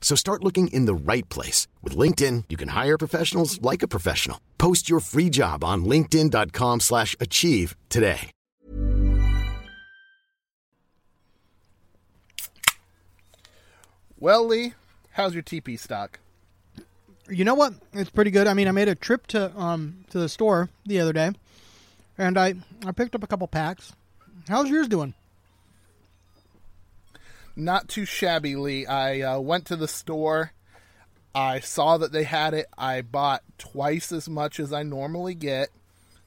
So start looking in the right place. With LinkedIn, you can hire professionals like a professional. Post your free job on linkedin.com slash achieve today. Well, Lee, how's your TP stock? You know what? It's pretty good. I mean, I made a trip to um to the store the other day, and I I picked up a couple packs. How's yours doing? Not too shabby, Lee. I uh, went to the store. I saw that they had it. I bought twice as much as I normally get.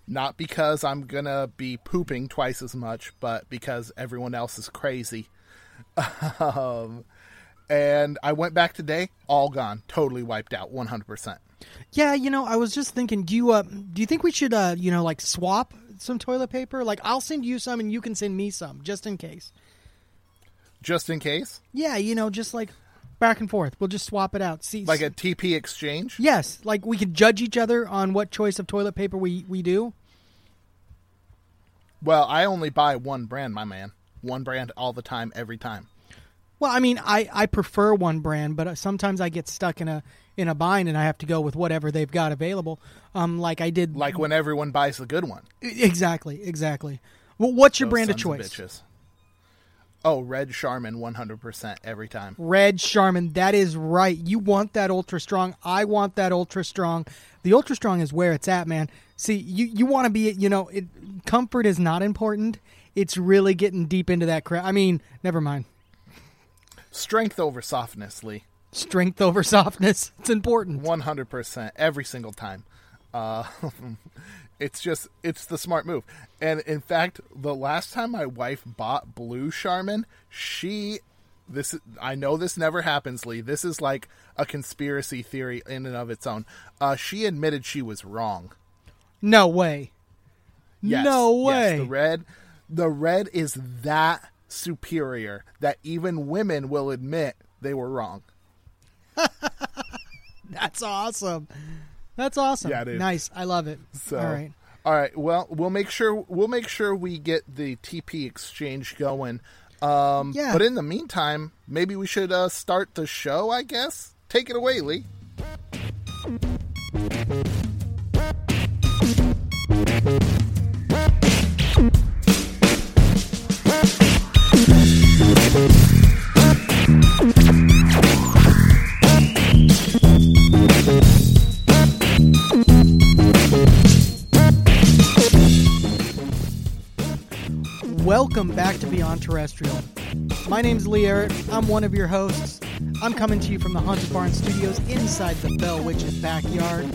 Not because I'm going to be pooping twice as much, but because everyone else is crazy. um, and I went back today, all gone, totally wiped out, 100%. Yeah, you know, I was just thinking, do you uh do you think we should uh you know like swap some toilet paper? Like I'll send you some and you can send me some just in case. Just in case? Yeah, you know, just like back and forth. We'll just swap it out. See Like a TP exchange? Yes, like we could judge each other on what choice of toilet paper we we do. Well, I only buy one brand, my man. One brand all the time, every time. Well, I mean, I, I prefer one brand, but uh, sometimes I get stuck in a in a bind and I have to go with whatever they've got available. Um, like I did, Like when everyone buys the good one. exactly, exactly. Well, what's your Those brand of choice? bitches. Oh, Red Charmin 100% every time. Red Charmin. That is right. You want that ultra strong. I want that ultra strong. The ultra strong is where it's at, man. See, you you want to be, you know, it, comfort is not important. It's really getting deep into that crap. I mean, never mind. Strength over softness, Lee. Strength over softness. It's important. 100% every single time. Uh, it's just, it's the smart move. And in fact, the last time my wife bought Blue Charmin, she, this, I know this never happens, Lee. This is like a conspiracy theory in and of its own. Uh, she admitted she was wrong. No way. Yes, no yes, way. the red, the red is that superior that even women will admit they were wrong. That's awesome. That's awesome. Yeah, it is. Nice. I love it. So, All right. all right. Well, we'll make sure we'll make sure we get the TP exchange going. Um, Yeah. But in the meantime, maybe we should uh, start the show. I guess. Take it away, Lee. Welcome back to Beyond Terrestrial. My name's Lee Eric. I'm one of your hosts. I'm coming to you from the Haunted Barn Studios inside the Bell Witch's backyard.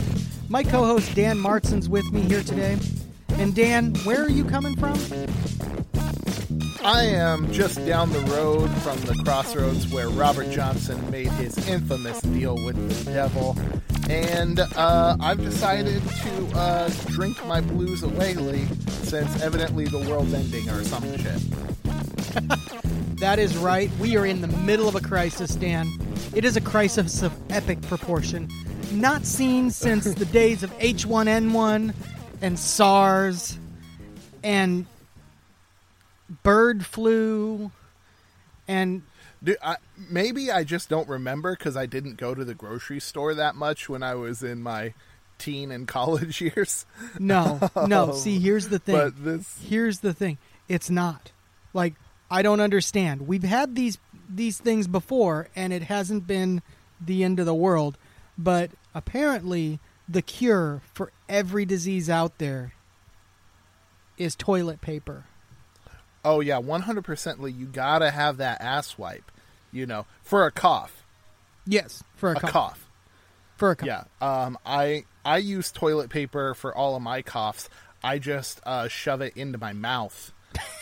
My co host Dan Martson's with me here today. And Dan, where are you coming from? I am just down the road from the crossroads where Robert Johnson made his infamous deal with the devil, and uh, I've decided to uh, drink my blues away, Lee, since evidently the world's ending or some shit. That is right. We are in the middle of a crisis, Dan. It is a crisis of epic proportion, not seen since the days of H1N1 and SARS and bird flu and Dude, I, maybe I just don't remember because I didn't go to the grocery store that much when I was in my teen and college years. no, no. See, here's the thing. But this, Here's the thing. It's not. Like I don't understand. We've had these these things before and it hasn't been the end of the world, but apparently the cure for every disease out there is toilet paper. Oh yeah, one hundred percent. Lee, you gotta have that ass wipe. You know, for a cough. Yes, for a, A cough. cough. For a cough. Yeah. Um. I I use toilet paper for all of my coughs. I just uh, shove it into my mouth,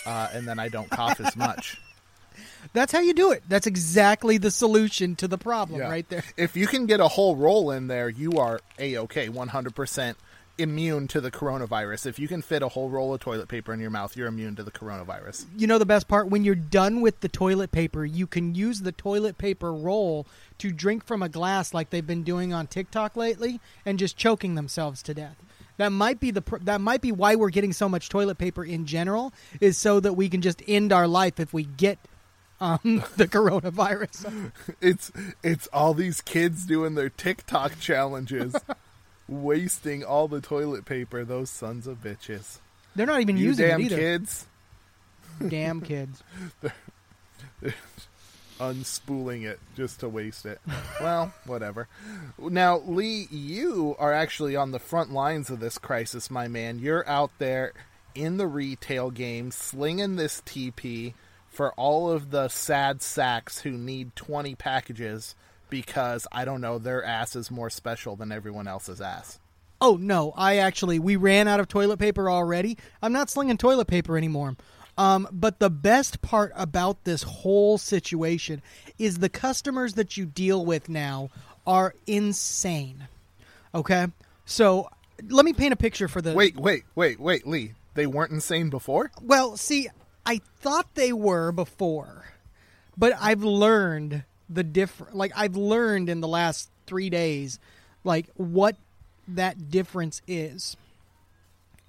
uh, and then I don't cough as much. That's how you do it. That's exactly the solution to the problem Yeah. right there. If you can get a whole roll in there, you are a okay, one hundred percent immune to the coronavirus. If you can fit a whole roll of toilet paper in your mouth, you're immune to the coronavirus. You know the best part? When you're done with the toilet paper, you can use the toilet paper roll to drink from a glass like they've been doing on TikTok lately and just choking themselves to death. That might be the pr- that might be why we're getting so much toilet paper in general is so that we can just end our life if we get um, the coronavirus. It's it's all these kids doing their TikTok challenges, wasting all the toilet paper. Those sons of bitches. They're not even You using damn it either. kids, Damn kids. unspooling it just to waste it. well, whatever. Now, Lee, you are actually on the front lines of this crisis, my man. You're out there in the retail game, slinging this TP for all of the sad sacks who need 20 packages because I don't know, their ass is more special than everyone else's ass. Oh no, I actually we ran out of toilet paper already. I'm not slinging toilet paper anymore. Um, but the best part about this whole situation is the customers that you deal with now are insane. Okay, so let me paint a picture for the. Wait, wait, wait, wait, Lee. They weren't insane before? Well, see, I thought they were before, but I've learned the different. Like I've learned in the last three days, like what that difference is.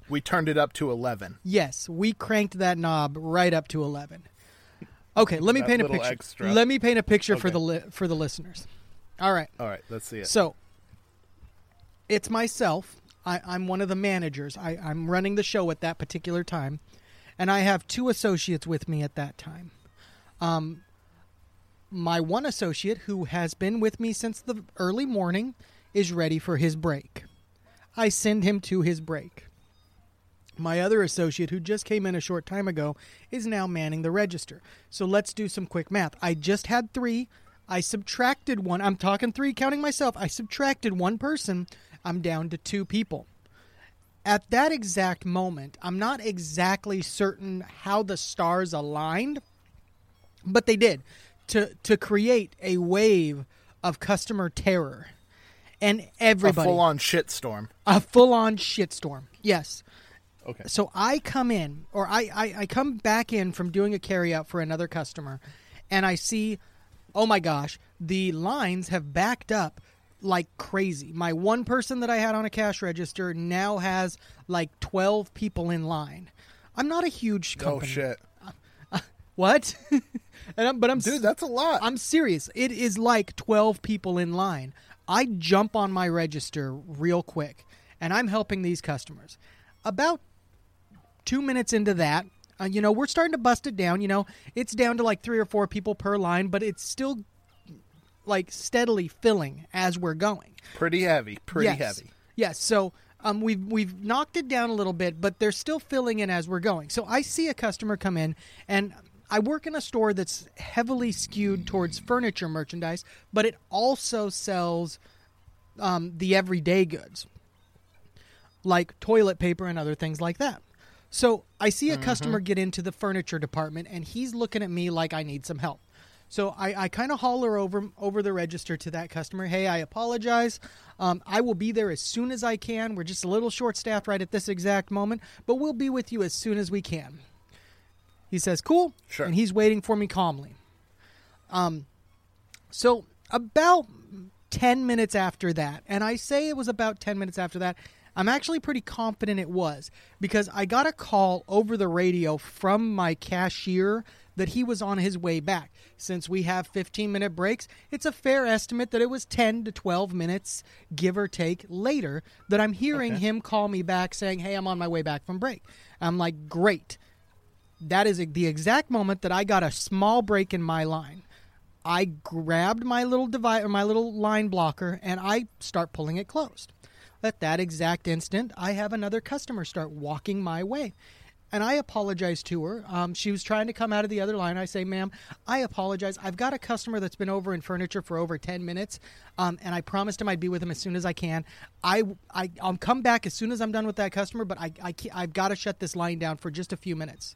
We turned it up to 11. Yes, we cranked that knob right up to eleven. Okay, let me paint a picture. extra. Let me paint a picture for the li- for the listeners. All right. All right, let's see it. So it's myself. I, I'm one of the managers. I, I'm running the show at that particular time, and I have two associates with me at that time. Um, my one associate, who has been with me since the early morning, is ready for his break. I send him to his break. My other associate, who just came in a short time ago, is now manning the register. So let's do some quick math. I just had three. I subtracted one. I'm talking three, counting myself. I subtracted one person. I'm down to two people. At that exact moment, I'm not exactly certain how the stars aligned, but they did to to create a wave of customer terror, and everybody a full on shitstorm. a full on shitstorm. Yes. Okay. So I come in, or I, I, I come back in from doing a carryout for another customer, and I see, oh my gosh, the lines have backed up like crazy. My one person that I had on a cash register now has like 12 people in line. I'm not a huge company. Oh shit. What? and I'm, but I'm Dude, that's a lot. I'm serious. It is like 12 people in line. I jump on my register real quick and I'm helping these customers. About two minutes into that, uh, you know, we're starting to bust it down. You know, it's down to like three or four people per line, but it's still like steadily filling as we're going. pretty heavy. Pretty yes. heavy. Yes. So um, we've we've knocked it down a little bit, but they're still filling in as we're going. So I see a customer come in, and I work in a store that's heavily skewed towards furniture merchandise, but it also sells um, the everyday goods, like toilet paper and other things like that. So I see a customer get into the furniture department, and he's looking at me like I need some help. So I, I kind of holler over over the register to that customer. Hey, I apologize. Um, I will be there as soon as I can. We're just a little short staffed right at this exact moment, but we'll be with you as soon as we can. He says, "Cool," Sure. and he's waiting for me calmly. Um, so about ten minutes after that, and I say it was about ten minutes after that. I'm actually pretty confident it was because I got a call over the radio from my cashier that he was on his way back. Since we have 15 minute breaks, it's a fair estimate that it was 10 to 12 minutes, give or take, later that I'm hearing him call me back saying, Hey, I'm on my way back from break. I'm like, Great. That is the exact moment that I got a small break in my line. I grabbed my little device or my little line blocker and I start pulling it closed. At that exact instant, I have another customer start walking my way. and I apologize to her. Um, she was trying to come out of the other line. I say, "Ma'am, I apologize. I've got a customer that's been over in furniture for over ten minutes, um, and I promised him I'd be with him as soon as I can. I, I I'll come back as soon as I'm done with that customer, but I, I I've got to shut this line down for just a few minutes."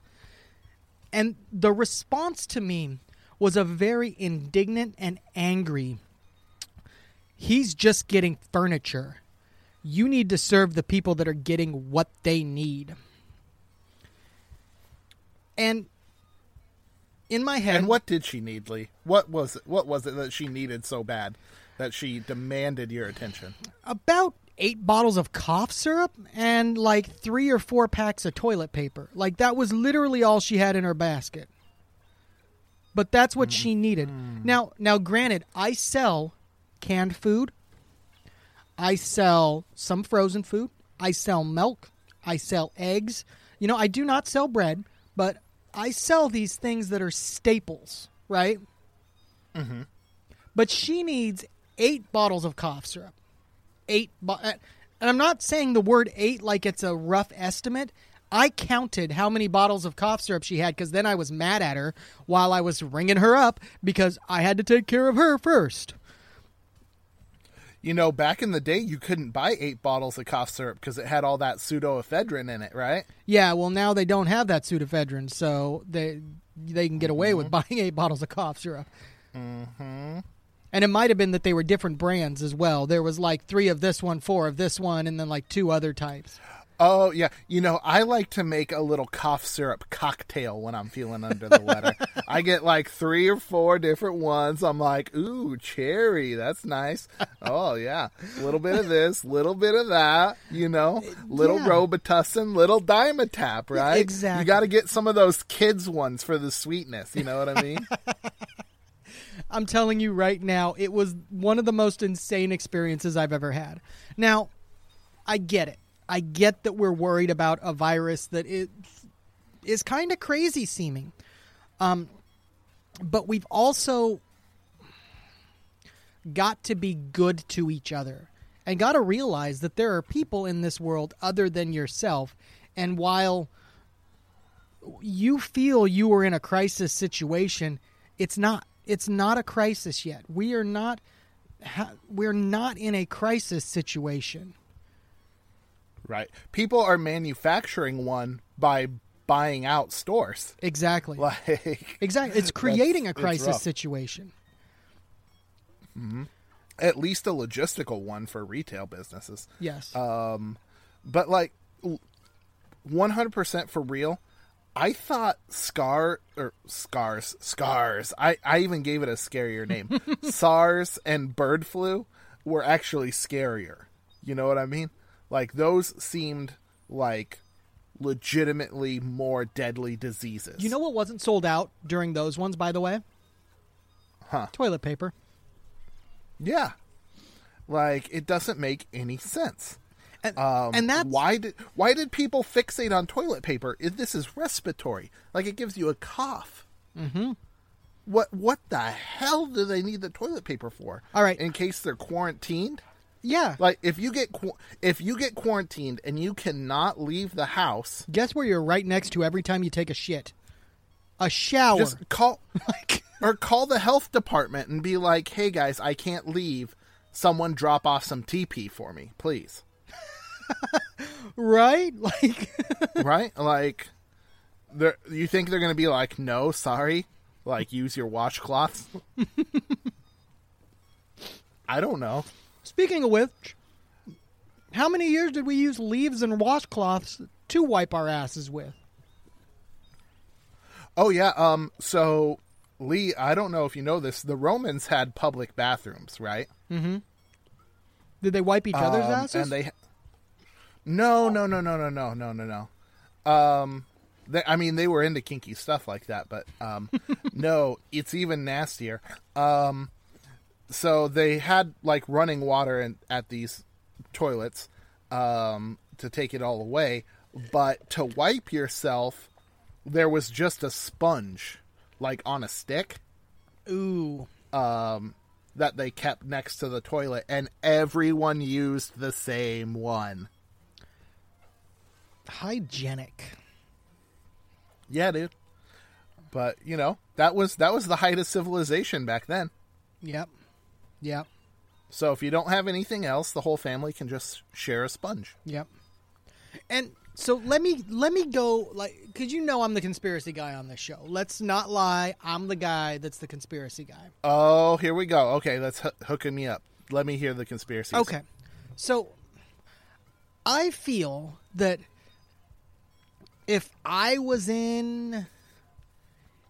And the response to me was a very indignant and angry. He's just getting furniture. You need to serve the people that are getting what they need. And in my head, And what did she need, Lee? What was it? What was it that she needed so bad that she demanded your attention? about eight bottles of cough syrup and like three or four packs of toilet paper. Like that was literally all she had in her basket. But that's what she needed. Now, now granted, I sell canned food. I sell some frozen food. I sell milk. I sell eggs. You know, I do not sell bread, but I sell these things that are staples, right? Mm-hmm. But she needs eight bottles of cough syrup eight uh, and i'm not saying the word eight like it's a rough estimate i counted how many bottles of cough syrup she had because then i was mad at her while i was ringing her up because i had to take care of her first You know, back in the day, you couldn't buy eight bottles of cough syrup because it had all that pseudoephedrine in it, right? yeah well now they don't have that pseudoephedrine so they they can get away with buying eight bottles of cough syrup mm-hmm. And it might have been that they were different brands as well there was like three of this one four of this one and then like two other types Oh yeah, you know I like to make a little cough syrup cocktail when I'm feeling under the weather. I get like three or four different ones. I'm like, ooh, cherry, that's nice. Oh yeah, a little bit of this, little bit of that. You know, little Yeah. Robitussin, little Dimetapp, right? exactly. You got to get some of those kids ones for the sweetness. You know what I mean? I'm telling you right now, it was one of the most insane experiences I've ever had. Now, I get it. I get that we're worried about a virus that is, is kind of crazy seeming. Um, but we've also got to be good to each other and got to realize that there are people in this world other than yourself. And while you feel you are in a crisis situation, it's not. It's not a crisis yet. We are not. Ha- we're not in a crisis situation. right. People are manufacturing one by buying out stores. Exactly. Like exactly. It's creating a crisis situation. at least a logistical one for retail businesses. Yes. Um But like, one hundred percent for real. I thought Scar or Scars Scars. I I even gave it a scarier name. SARS and bird flu were actually scarier. You know what I mean? Like those seemed like legitimately more deadly diseases. you know what wasn't sold out during those ones, by the way? Huh. Toilet paper. Yeah. Like it doesn't make any sense. And, Um, and that's why did why did people fixate on toilet paper? If this is respiratory, like it gives you a cough. Mm-hmm. What what the hell do they need the toilet paper for? All right. in case they're quarantined. yeah. Like if you get if you get quarantined and you cannot leave the house, Guess where you're right next to every time you take a shit? A shower. just call like, or call the health department and be like, "Hey guys, I can't leave. Someone drop off some TP for me, please." right? Like, right? Like, they're, you think they're going to be like, no, sorry, like use your washcloths? I don't know. speaking of which, how many years did we use leaves and washcloths to wipe our asses with? Oh yeah. Um. So Lee, I don't know if you know this. The Romans had public bathrooms, right? Mhm. Did they wipe each other's Um, asses? And they. No, no, no, no, no, no, no, no, no. Um, they, I mean, they were into kinky stuff like that, but um, no, it's even nastier. Um, so they had like running water in, at these toilets um, to take it all away, but to wipe yourself, there was just a sponge, like on a stick Ooh. um, that they kept next to the toilet, and everyone used the same one. Hygienic. Yeah, dude. But you know that was that was the height of civilization back then. Yep. Yep. So if you don't have anything else, the whole family can just share a sponge. Yep. And so let me let me go like because you know I'm the conspiracy guy on this show. Let's not lie. I'm the guy that's the conspiracy guy. Oh, here we go. Okay, that's h- hooking me up. Let me hear the conspiracy. Okay. So I feel that if I was in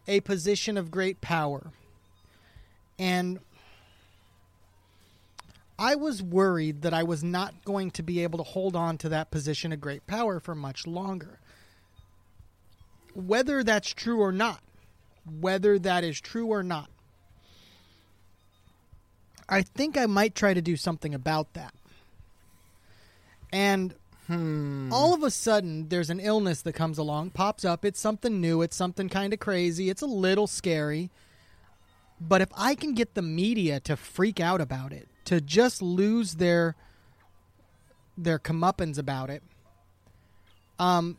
a position of great power and I was worried that I was not going to be able to hold on to that position of great power for much longer. Whether that's true or not, whether that is true or not, I think I might try to do something about that. And all of a sudden, there's an illness that comes along, pops up. It's something new. It's something kind of crazy. It's a little scary. But if I can get the media to freak out about it, to just lose their their comeuppance about it, um,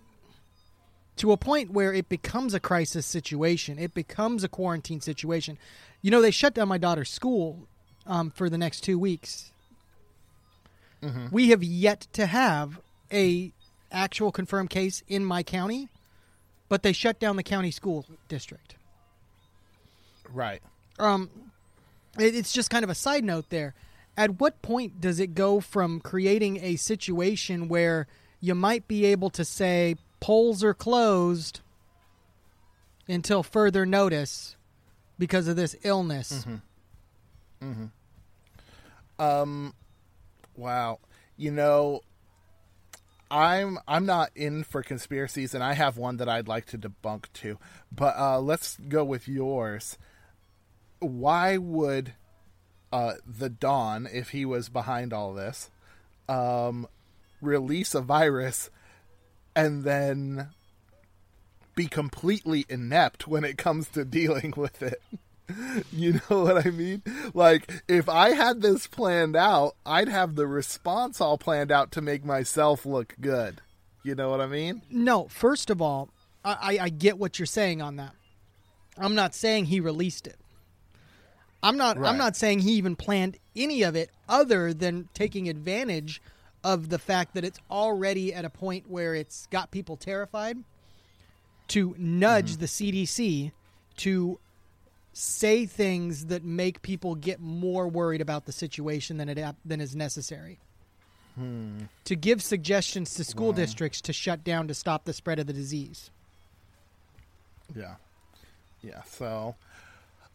to a point where it becomes a crisis situation, it becomes a quarantine situation. You know, they shut down my daughter's school um, for the next two weeks. We have yet to have a actual confirmed case in my county, but they shut down the county school district. Right. Um, it, it's just kind of a side note there. At what point does it go from creating a situation where you might be able to say polls are closed until further notice because of this illness? Um. Wow. You know, I'm I'm not in for conspiracies, and I have one that I'd like to debunk too. But uh, let's go with yours. Why would uh, the Don, if he was behind all this, um, release a virus and then be completely inept when it comes to dealing with it? You know what I mean? Like, if I had this planned out, I'd have the response all planned out to make myself look good. You know what I mean? No, first of all, I, I, get what you're saying on that. I'm not saying he released it. I'm not. Right. I'm not saying he even planned any of it, other than taking advantage of the fact that it's already at a point where it's got people terrified. To nudge mm-hmm. the CDC to say things that make people get more worried about the situation than it than is necessary. To give suggestions to school districts to shut down to stop the spread of the disease. Yeah. Yeah. So,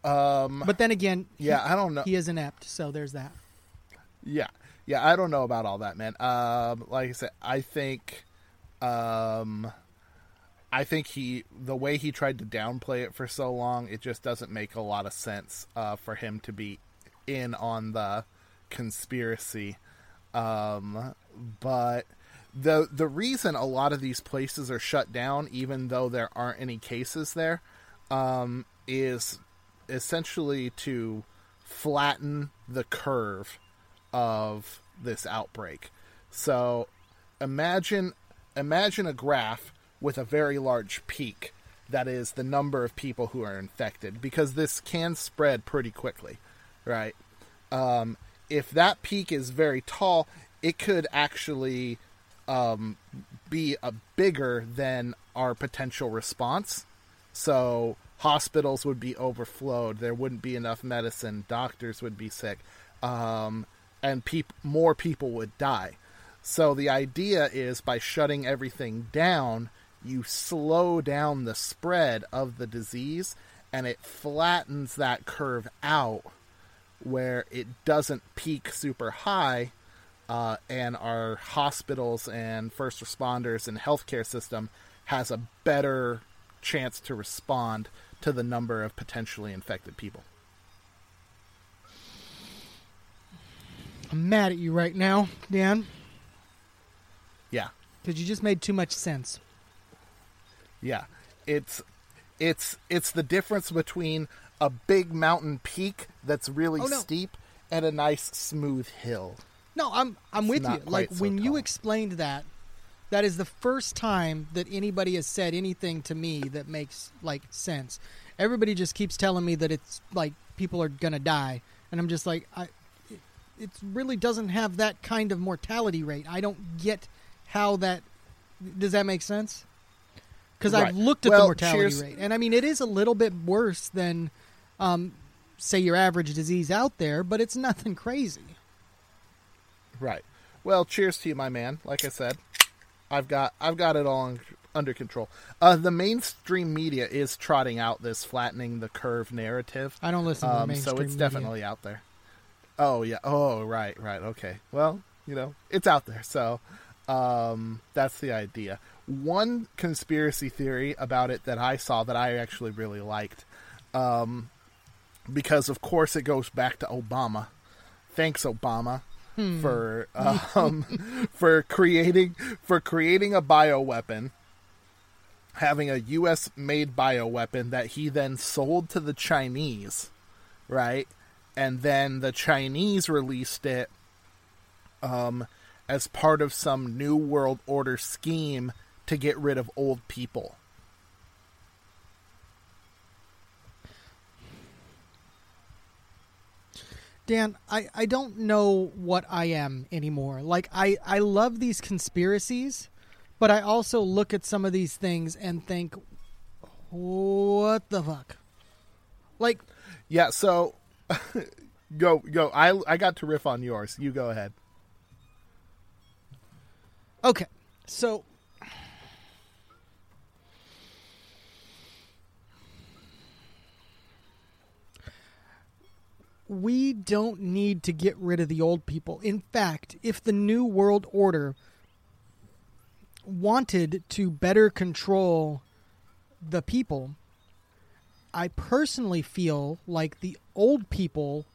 um, But then again, he- yeah, I don't know. he is inept, so there's that. Yeah, yeah, I don't know about all that, man. Um, like I said, I think, um, I think he the way he tried to downplay it for so long, it just doesn't make a lot of sense uh, for him to be in on the conspiracy. Um, but the the reason a lot of these places are shut down, even though there aren't any cases there, um, is essentially to flatten the curve of this outbreak. So imagine imagine a graph with a very large peak that is the number of people who are infected because this can spread pretty quickly, right? Um, if that peak is very tall, it could actually um, be a bigger than our potential response. So hospitals would be overflowed. There wouldn't be enough medicine. Doctors would be sick, um, and peop- more people would die. So the idea is by shutting everything down, you slow down the spread of the disease, and it flattens that curve out where it doesn't peak super high, uh, and our hospitals and first responders and healthcare system has a better chance to respond to the number of potentially infected people. I'm mad at you right now, Dan, Yeah, because you just made too much sense. Yeah. It's it's it's the difference between a big mountain peak that's really Oh, no. steep and a nice smooth hill. No, I'm I'm with you. Like so when you explained that, That is the first time that anybody has said anything to me that makes like sense. Everybody just keeps telling me that it's like people are gonna die, and I'm just like, I, it, it really doesn't have that kind of mortality rate. I don't get how that. Does that make sense? Because Right. I've looked at Well, the mortality cheers- rate, and I mean it is a little bit worse than, um, say your average disease out there, but it's nothing crazy. Right. Well, cheers to you, my man. Like I said, I've got I've got it all un- under control. Uh, the mainstream media is trotting out this flattening the curve narrative. I don't listen to the Um, mainstream so it's media. definitely out there. Oh yeah. Oh right, right. Okay. Well, you know, it's out there. So um, that's the idea. One conspiracy theory about it that I saw that I actually really liked, um, because of course it goes back to Obama. Thanks, Obama, for um, for creating for creating a bioweapon having a U.S. made bioweapon that he then sold to the Chinese, right? And then the Chinese released it um, as part of some New World Order scheme to get rid of old people. Dan, I, I don't know what I am anymore. Like I, I love these conspiracies, but I also look at some of these things and think, what the fuck? Like Yeah, so go go. I I got to riff on yours. You go ahead. Okay, so we don't need to get rid of the old people. In fact, if the New World Order wanted to better control the people, I personally feel like the old people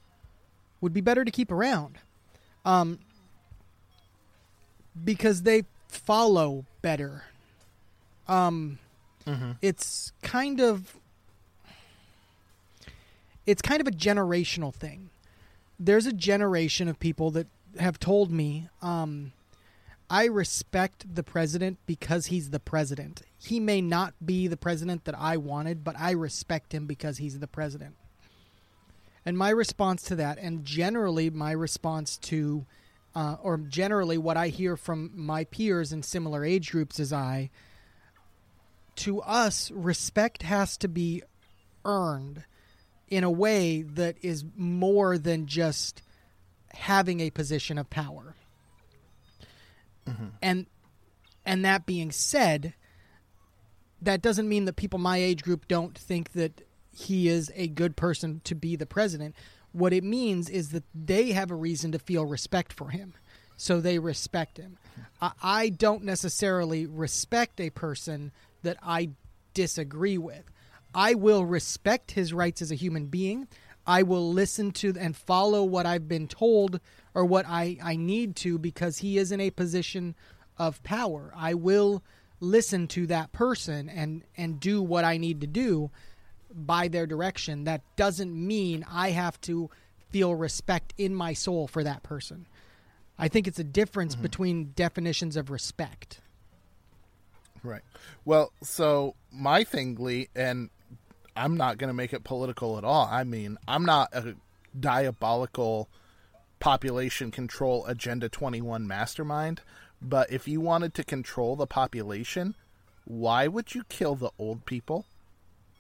would be better to keep around. Um, because they follow better. Um, it's kind of it's kind of a generational thing. There's a generation of people that have told me, um, I respect the president because he's the president. He may not be the president that I wanted, but I respect him because he's the president. And my response to that, and generally my response to, uh, or generally what I hear from my peers in similar age groups as I, to us, respect has to be earned in a way that is more than just having a position of power. Mm-hmm. And and that being said, that doesn't mean that people my age group don't think that he is a good person to be the president. What it means is that they have a reason to feel respect for him. So they respect him. I, I don't necessarily respect a person that I disagree with. I will respect his rights as a human being. I will listen to and follow what I've been told or what I, I need to because he is in a position of power. I will listen to that person and, and do what I need to do by their direction. That doesn't mean I have to feel respect in my soul for that person. I think it's a difference mm-hmm. between definitions of respect. Right. Well, so my thing, Lee, and I'm not going to make it political at all. I mean, I'm not a diabolical population control Agenda 21 mastermind, but if you wanted to control the population, why would you kill the old people?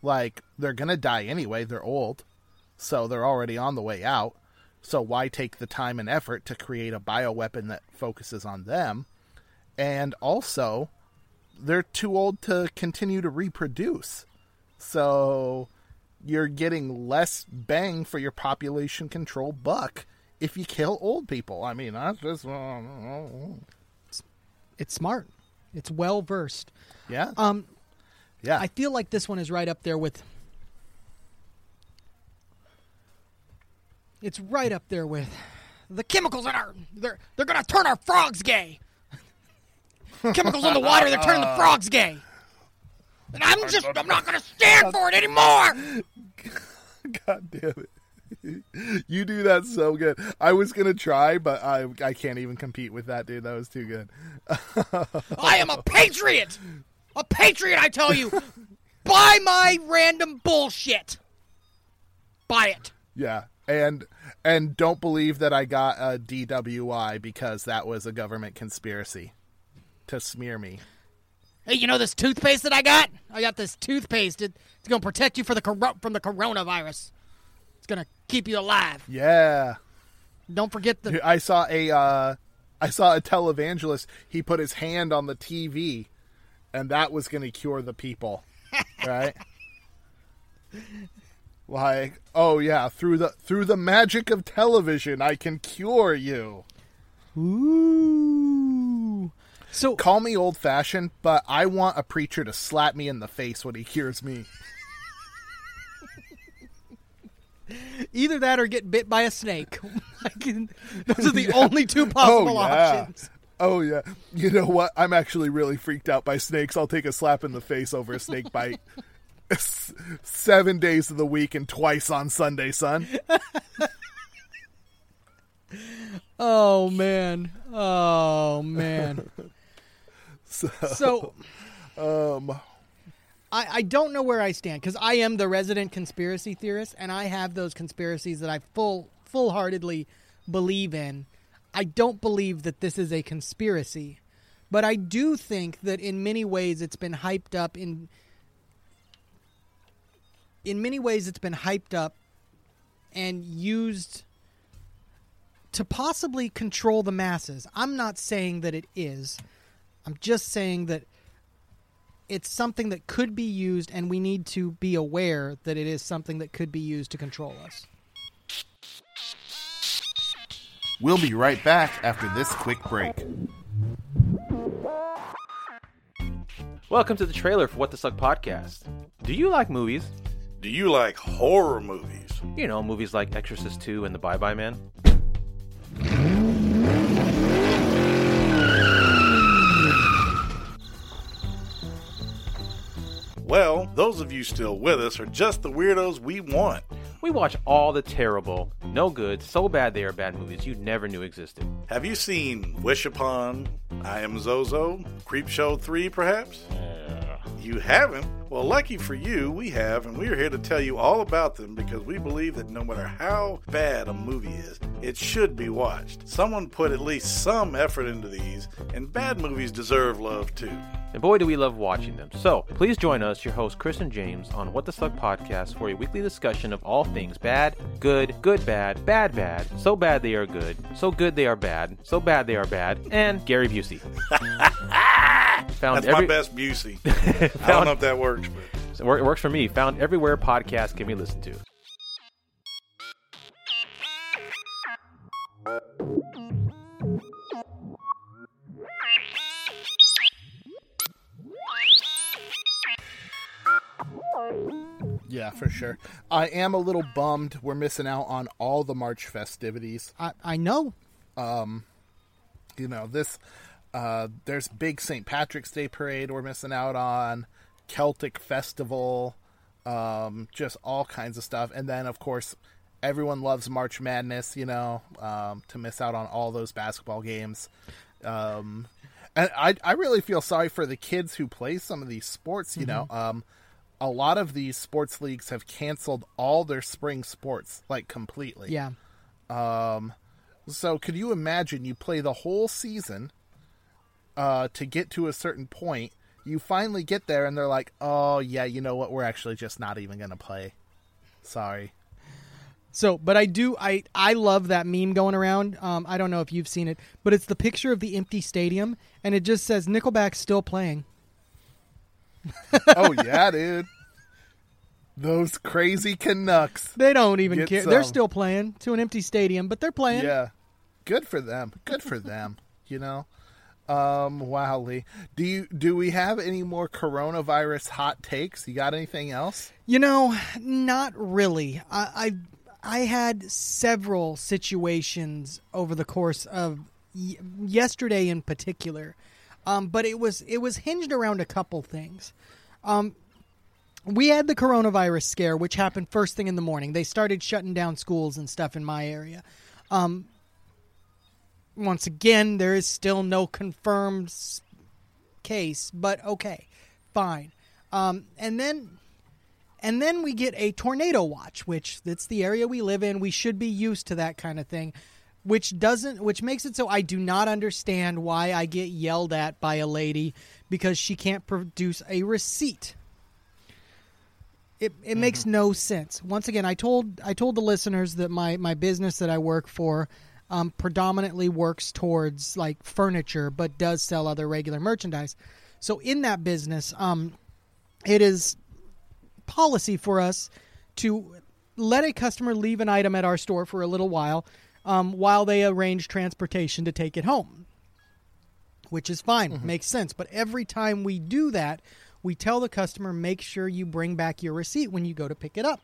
Like, they're going to die anyway. They're old. So they're already on the way out. So why take the time and effort to create a bioweapon that focuses on them? And also, they're too old to continue to reproduce. So you're getting less bang for your population control buck if you kill old people. I mean, that's just uh, uh, uh. It's smart. It's well versed. yeah, Um, yeah. I feel like this one is right up there with. It's right up there with the chemicals in our. They're they're gonna turn our frogs gay. chemicals in the water. They're turning the frogs gay. And I'm just I'm not gonna stand for it anymore. God damn it. you do that so good. I was gonna try, but I I can't even compete with that, dude. That was too good. I am a patriot. A patriot, I tell you. Buy my random bullshit. Buy it. Yeah, and and don't believe that I got a DWI because that was a government conspiracy to smear me. Hey, you know this toothpaste that I got? I got this toothpaste. It, it's going to protect you for the cor- from the coronavirus. It's going to keep you alive. Yeah. Don't forget the. I saw a uh, I saw a televangelist. He put his hand on the TV, and that was going to cure the people, right? like, oh yeah, through the through the magic of television, I can cure you. Ooh. So Call me old fashioned, but I want a preacher to slap me in the face when he cures me. either that or get bit by a snake. Can- Those are the only two possible oh yeah. options. Oh yeah. You know what? I'm actually really freaked out by snakes. I'll take a slap in the face over a snake bite. Seven days of the week and twice on Sunday, son. Oh man. Oh man. So Um, I, I don't know where I stand because I am the resident conspiracy theorist, and I have those conspiracies that I full full heartedly believe in. I don't believe that this is a conspiracy, but I do think that in many ways it's been hyped up in in many ways it's been hyped up and used to possibly control the masses. I'm not saying that it is. I'm just saying that it's something that could be used, and we need to be aware that it is something that could be used to control us. We'll be right back after this quick break. Welcome to the trailer for What the Suck podcast. Do you like movies? Do you like horror movies? You know, movies like Exorcist 2 and The Bye Bye Man? Well, those of you still with us are just the weirdos we want. We watch all the terrible, no good, so bad they are bad movies you never knew existed. Have you seen Wish Upon, I Am Zozo, Creepshow 3 perhaps? You haven't? Well, lucky for you, we have, and we're here to tell you all about them because we believe that no matter how bad a movie is, it should be watched. Someone put at least some effort into these, and bad movies deserve love too. And boy, do we love watching them. So, please join us, your host Chris and James, on What the Suck podcast for a weekly discussion of all things bad, good, good, bad, bad, bad, so bad they are good, so good they are bad, so bad they are bad, and Gary Busey. Found That's every- my best Busey. I don't know if that works, but It it works for me. Found everywhere podcasts can be listened to. Yeah, for sure. I am a little bummed we're missing out on all the March festivities. I, I know. Um, You know, this uh there's big St. Patrick's Day parade we're missing out on, Celtic festival, um just all kinds of stuff. And then of course everyone loves March Madness, you know, um to miss out on all those basketball games. Um and I I really feel sorry for the kids who play some of these sports, you know. Um a lot of these sports leagues have canceled all their spring sports like completely. Yeah. Um, So could you imagine you play the whole season uh, to get to a certain point? You finally get there, and they're like, "Oh yeah, you know what? We're actually just not even gonna play. Sorry." So, but I do. I I love that meme going around. Um, I don't know if you've seen it, but it's the picture of the empty stadium, and it just says Nickelback's still playing. oh yeah, dude. Those crazy Canucks. They don't even Get care. They're still playing to an empty stadium, but they're playing. Yeah, good for them. Good for them. You know. Um, wow, Lee. Do you do we have any more coronavirus hot takes? You got anything else? You know, not really. I I, I had several situations over the course of y- yesterday in particular, um, but it was it was hinged around a couple things. Um, we had the coronavirus scare, which happened first thing in the morning. They started shutting down schools and stuff in my area. Um, once again, there is still no confirmed case, but okay, fine. Um, and then, and then we get a tornado watch, which that's the area we live in. We should be used to that kind of thing, which doesn't, which makes it so I do not understand why I get yelled at by a lady because she can't produce a receipt. It, it makes no sense. Once again, I told I told the listeners that my, my business that I work for um, predominantly works towards like furniture, but does sell other regular merchandise. So in that business, um, it is policy for us to let a customer leave an item at our store for a little while, um, while they arrange transportation to take it home, which is fine, makes sense. But every time we do that, we tell the customer make sure you bring back your receipt when you go to pick it up,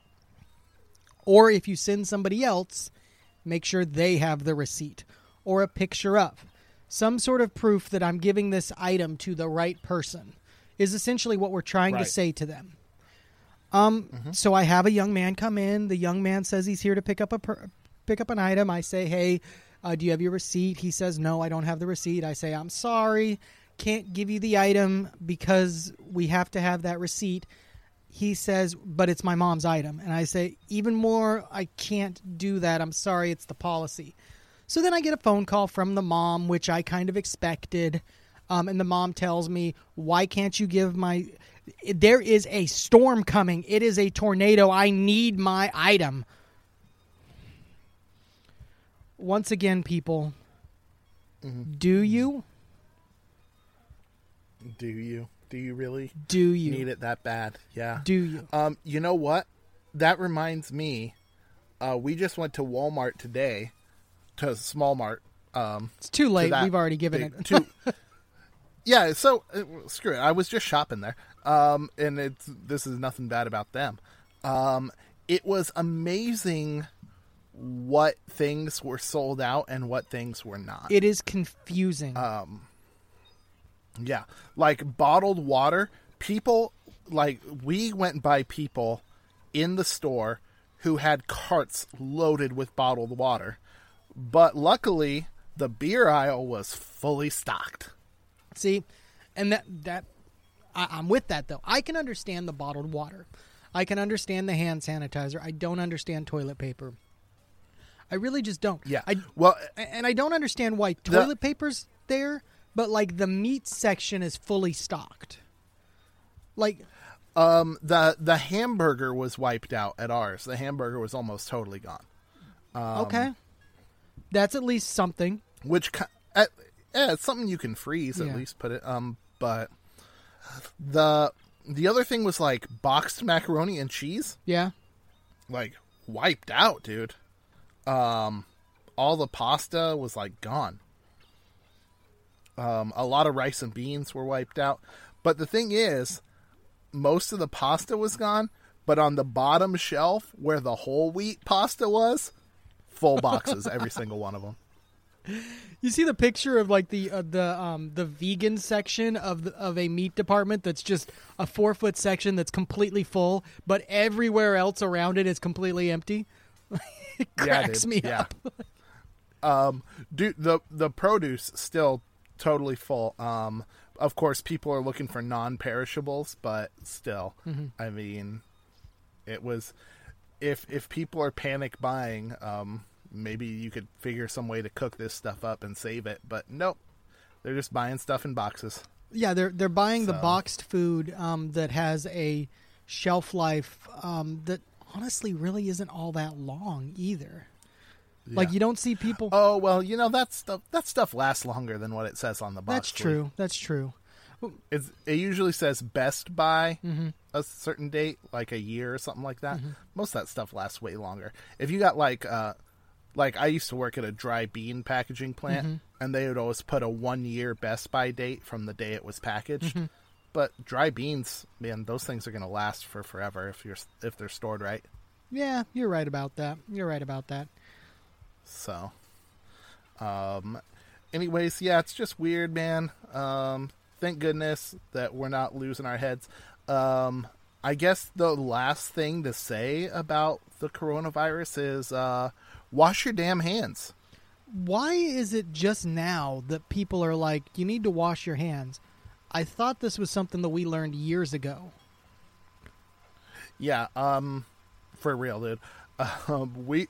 or if you send somebody else, make sure they have the receipt or a picture of some sort of proof that I'm giving this item to the right person is essentially what we're trying to say to them. Um, so I have a young man come in. The young man says he's here to pick up a per- pick up an item. I say, "Hey, uh, do you have your receipt?" He says, "No, I don't have the receipt." I say, "I'm sorry, can't give you the item because we have to have that receipt." He says, "But it's my mom's item," and I say, "Even more, I can't do that. I'm sorry, it's the policy." So then I get a phone call from the mom, which I kind of expected. Um, and the mom tells me, Why can't you give my. There is a storm coming. It is a tornado. I need my item. Once again, people, do you? Do you? Do you really Do you? need it that bad? Yeah. Do you? Um, you know what? That reminds me. Uh, we just went to Walmart today, to Small Mart. Um, It's too late. We've already given big- it. to- yeah, so uh, screw it. I was just shopping there, um, and it's this is nothing bad about them. Um, it was amazing what things were sold out and what things were not. it is confusing. Um yeah, like bottled water. People like we went by people in the store who had carts loaded with bottled water, but luckily the beer aisle was fully stocked. See, and that that I, I'm with that though. I can understand the bottled water. I can understand the hand sanitizer. I don't understand toilet paper. I really just don't. Yeah. I well, and I don't understand why toilet paper's there, but like the meat section is fully stocked. Like um, the the hamburger was wiped out at ours. The hamburger was almost totally gone. Um, okay, that's at least something. which uh, yeah, it's something you can freeze Yeah. at least. Put it um, but the the other thing was like boxed macaroni and cheese. Yeah. like wiped out, dude. Um, all the pasta was like gone. Um, a lot of rice and beans were wiped out. But the thing is, most of the pasta was gone. But on the bottom shelf, where the whole wheat pasta was, full boxes, every single one of them. You see the picture of like the uh, the um the vegan section of the, of a meat department that's just a four foot section that's completely full, but everywhere else around it is completely empty. It Yeah, cracks dude. me Yeah. up. um dude the the produce still totally full um of course people are looking for non-perishables but still i mean it was if if people are panic buying um maybe you could figure some way to cook this stuff up and save it but nope they're just buying stuff in boxes Yeah, they're they're buying the boxed food um, that has a shelf life um, that honestly really isn't all that long either. Like you don't see people. oh well you know that stuff that stuff lasts longer than what it says on the box That's true. That's true. it's, it usually says best by Mm-hmm. a certain date, like a year or something like that. Most of that stuff lasts way longer. If you got like, uh, like I used to work at a dry bean packaging plant, Mm-hmm. and they would always put a one year best by date from the day it was packaged. But dry beans, man, those things are gonna last for forever if you're if they're stored right. Yeah, you're right about that. You're right about that. So, um, anyways, yeah, it's just weird, man. Um, thank goodness that we're not losing our heads. Um, I guess the last thing to say about the coronavirus is uh, wash your damn hands. Why is it just now that people are like, you need to wash your hands? I thought this was something that we learned years ago. Yeah, um, for real, dude. Um, we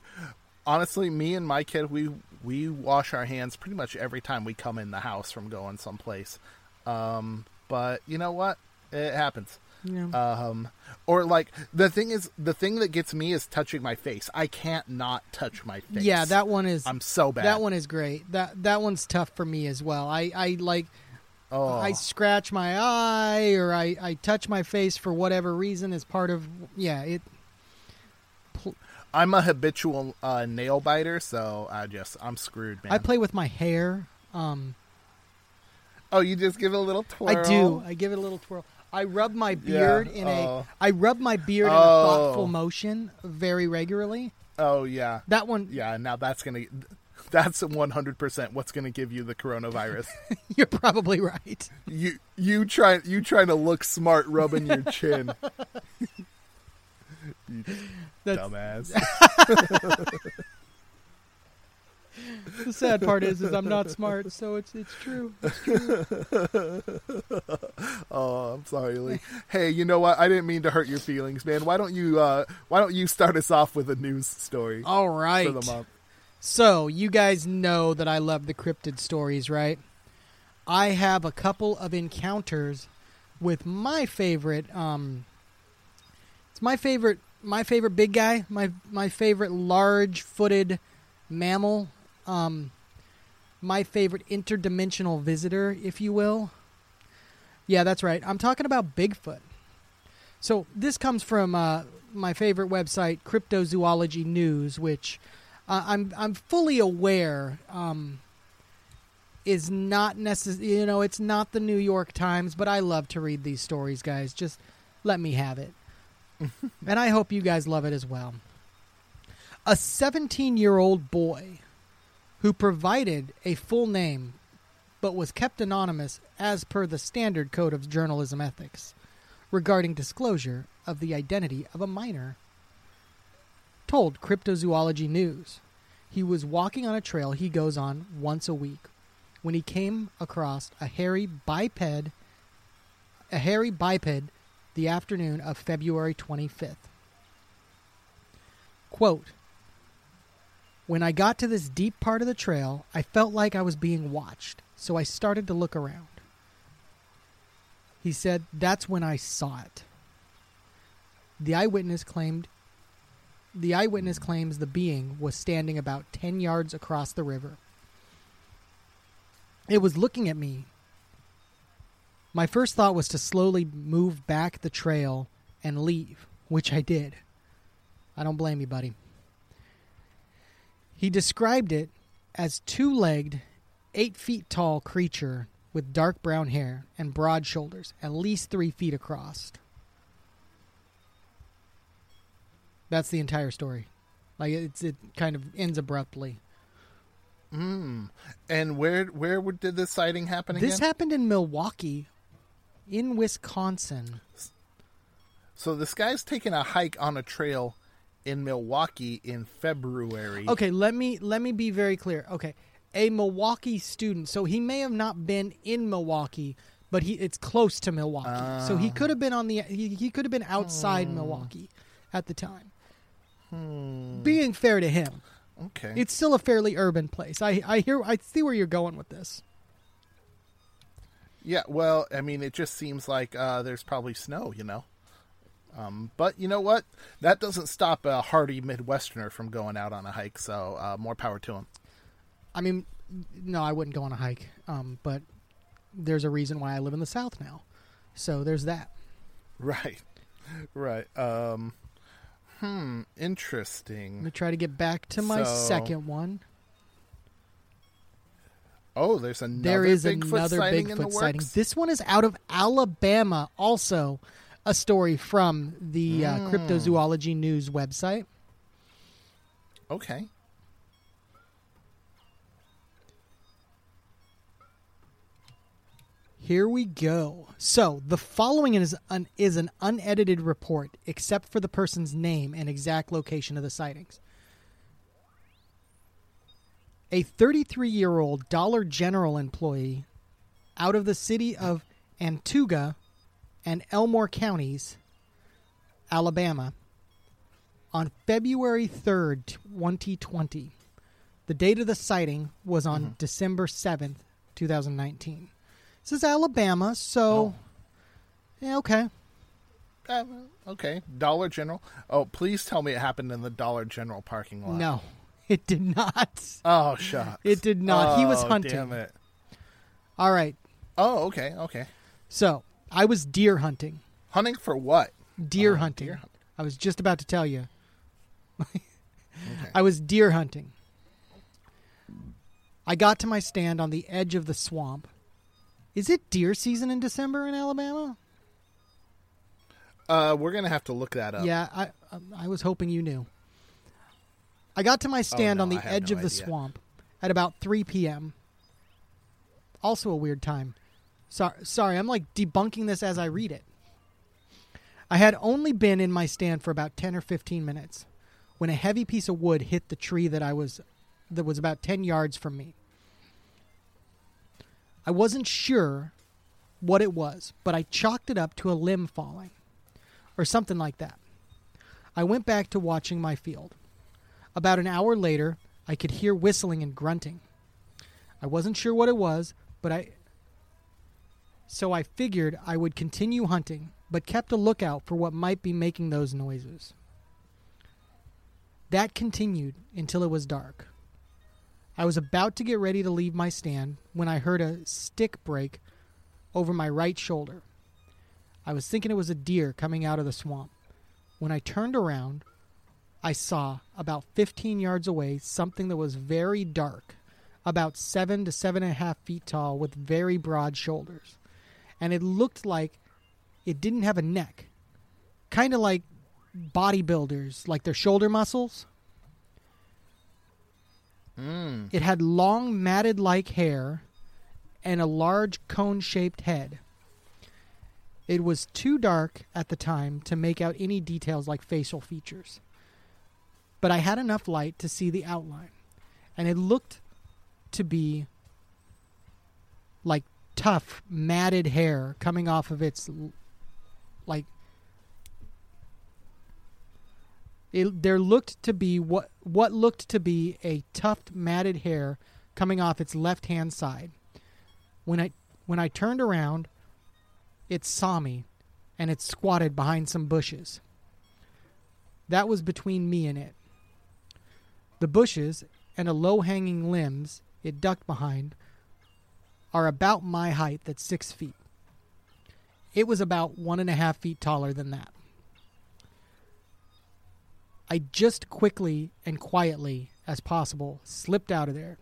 honestly, me and my kid, we we wash our hands pretty much every time we come in the house from going someplace. Um, but you know what? It happens. Yeah. Um, or like the thing is, the thing that gets me is touching my face. I can't not touch my face. Yeah, that one is. I'm so bad. That one is great. That that one's tough for me as well. I I like. Oh, I scratch my eye or I, I touch my face for whatever reason as part of yeah it I'm a habitual uh, nail biter, so I just I'm screwed, man. I play with my hair um oh, you just give it a little twirl. I do I give it a little twirl I rub my beard in a oh. I rub my beard in a Oh. thoughtful motion very regularly Oh yeah, that one yeah. Now that's gonna that's 100 percent what's gonna give you the coronavirus. you're probably right you you try you trying to look smart rubbing your chin. you That's dumbass. the sad part is is I'm not smart so it's it's true Oh, I'm sorry, Lee. Hey, you know what? I didn't mean to hurt your feelings, man. Why don't you uh why don't you start us off with a news story all right for the month? So, you guys know that I love the cryptid stories, right? I have a couple of encounters with my favorite um it's my favorite my favorite big guy, my my favorite large-footed mammal, um my favorite interdimensional visitor, if you will. Yeah, that's right. I'm talking about Bigfoot. So, this comes from uh, my favorite website, Cryptozoology News, which uh, I'm I'm fully aware um, is not necessary. You know, it's not the New York Times, but I love to read these stories, guys. Just let me have it, and I hope you guys love it as well. A 17 year old boy who provided a full name but was kept anonymous as per the standard code of journalism ethics regarding disclosure of the identity of a minor told Cryptozoology News he was walking on a trail he goes on once a week when he came across a hairy biped a hairy biped the afternoon of February 25th. Quote When I got to this deep part of the trail, I felt like I was being watched, so I started to look around. He said, That's when I saw it. The eyewitness claimed the eyewitness claims the being was standing about 10 yards across the river. It was looking at me. My first thought was to slowly move back the trail and leave, which I did. I don't blame you, buddy. He described it as two legged, eight feet tall creature with dark brown hair and broad shoulders, at least three feet across. That's the entire story. Like it's it kind of ends abruptly. Hmm. And where where would- did this sighting happen again? This happened in Milwaukee, in Wisconsin. so this guy's taking a hike on a trail in Milwaukee in February. Okay, let me let me be very clear. Okay, a Milwaukee student. So he may have not been in Milwaukee, but he it's close to Milwaukee. so he ah. could have been on the he, he could have been outside hmm. Milwaukee at the time. Being fair to him, Okay. it's still a fairly urban place. I I hear I see where you're going with this. Yeah, well, I mean, it just seems like uh, there's probably snow, you know. Um, but you know what? That doesn't stop a hardy Midwesterner from going out on a hike. So uh, more power to him. I mean, no, I wouldn't go on a hike. Um, but there's a reason why I live in the South now. So there's that. Right, right. Um, hmm. Interesting. Let me Interesting. try to get back to my So- second one. Oh, there's another There is Bigfoot another sighting Bigfoot sighting. This one is out of Alabama. Also, a story from the uh, Hmm. Cryptozoology News website. Okay. Here we go. So, the following is an, is an unedited report, except for the person's name and exact location of the sightings. A 33 year old Dollar General employee out of the city of Autauga and Elmore counties, Alabama, on February 3rd, 2020. The date of the sighting was on mm-hmm. December 7th, 2019. This is Alabama, so. Yeah, okay. Uh, okay, Dollar General. Oh, please tell me it happened in the Dollar General parking lot. No, it did not. Oh, shucks. It did not. He was Oh, hunting. Damn it. All right. Oh, okay, okay. So, I was deer hunting. Hunting for what? Deer Oh, hunting. deer hunting. I was just about to tell you. I was deer hunting. I got to my stand on the edge of the swamp. Is it deer season in December in Alabama? Uh, we're gonna have to look that up. Yeah, I I was hoping you knew. I got to my stand no, on the edge no of the idea. swamp at about 3 p.m. Also a weird time. Sorry, sorry, I'm like debunking this as I read it. I had only been in my stand for about 10 or 15 minutes when a heavy piece of wood hit the tree that I was that was about 10 yards from me. I wasn't sure what it was, but I chalked it up to a limb falling or something like that. I went back to watching my field. About an hour later, I could hear whistling and grunting. I wasn't sure what it was, but I so I figured I would continue hunting, but kept a lookout for what might be making those noises. That continued until it was dark. I was about to get ready to leave my stand when I heard a stick break over my right shoulder. I was thinking it was a deer coming out of the swamp. When I turned around, I saw about 15 yards away something that was very dark, about seven to seven and a half feet tall, with very broad shoulders. And it looked like it didn't have a neck. Kind of like bodybuilders, like their shoulder muscles. Mm. It had long, matted like hair and a large cone shaped head. It was too dark at the time to make out any details like facial features. But I had enough light to see the outline, and it looked to be like tough, matted hair coming off of its like it, there looked to be what what looked to be a tufted matted hair coming off its left hand side. When I when I turned around, it saw me and it squatted behind some bushes. That was between me and it. The bushes and a low hanging limbs it ducked behind are about my height that's six feet. It was about one and a half feet taller than that. I just quickly and quietly as possible slipped out of there.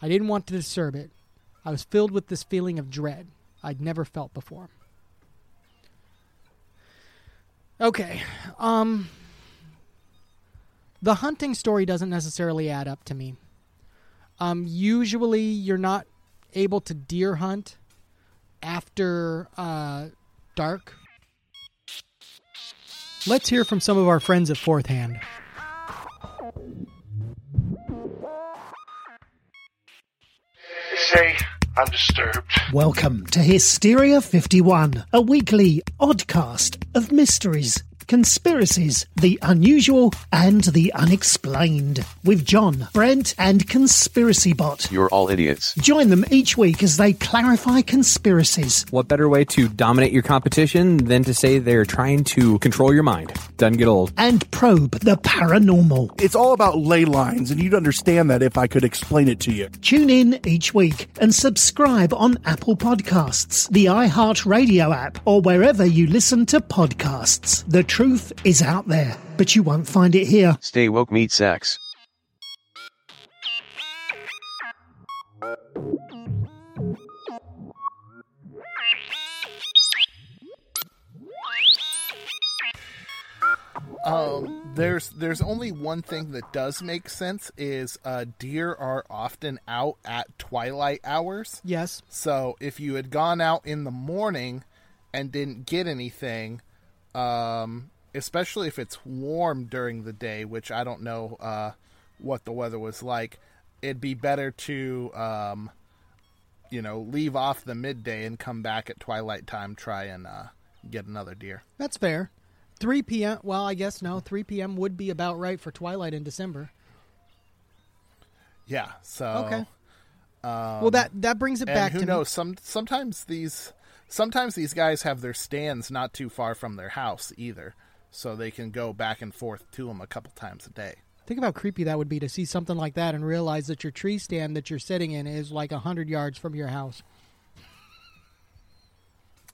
I didn't want to disturb it. I was filled with this feeling of dread I'd never felt before. Okay. Um the hunting story doesn't necessarily add up to me. Um usually you're not able to deer hunt after uh dark. Let's hear from some of our friends at Fourth Hand. Say, I'm disturbed. Welcome to Hysteria 51, a weekly oddcast of mysteries, conspiracies, the unusual, and the unexplained. With John, Brent, and Conspiracy Bot. You're all idiots. Join them each week as they clarify conspiracies, What better way to dominate your competition than to say they're trying to control your mind? Doesn't get old. and probe the paranormal. It's all about ley lines, and you'd understand that if I could explain it to you. Tune in each week and subscribe on Apple Podcasts, the iHeartRadio app, or wherever you listen to podcasts. The truth is out there, but you won't find it here. Stay woke, meatsacks. Um, there's there's only one thing that does make sense is uh, deer are often out at twilight hours. Yes. So if you had gone out in the morning and didn't get anything, um, especially if it's warm during the day, which I don't know uh, what the weather was like, it'd be better to um, you know leave off the midday and come back at twilight time, try and uh, get another deer. That's fair. 3 p.m. Well, I guess no. 3 p.m. would be about right for twilight in December. Yeah. So Okay. Um, well, that that brings it back who to me- knows? Some sometimes these sometimes these guys have their stands not too far from their house either, so they can go back and forth to them a couple times a day. Think about how creepy that would be to see something like that and realize that your tree stand that you're sitting in is like a hundred yards from your house.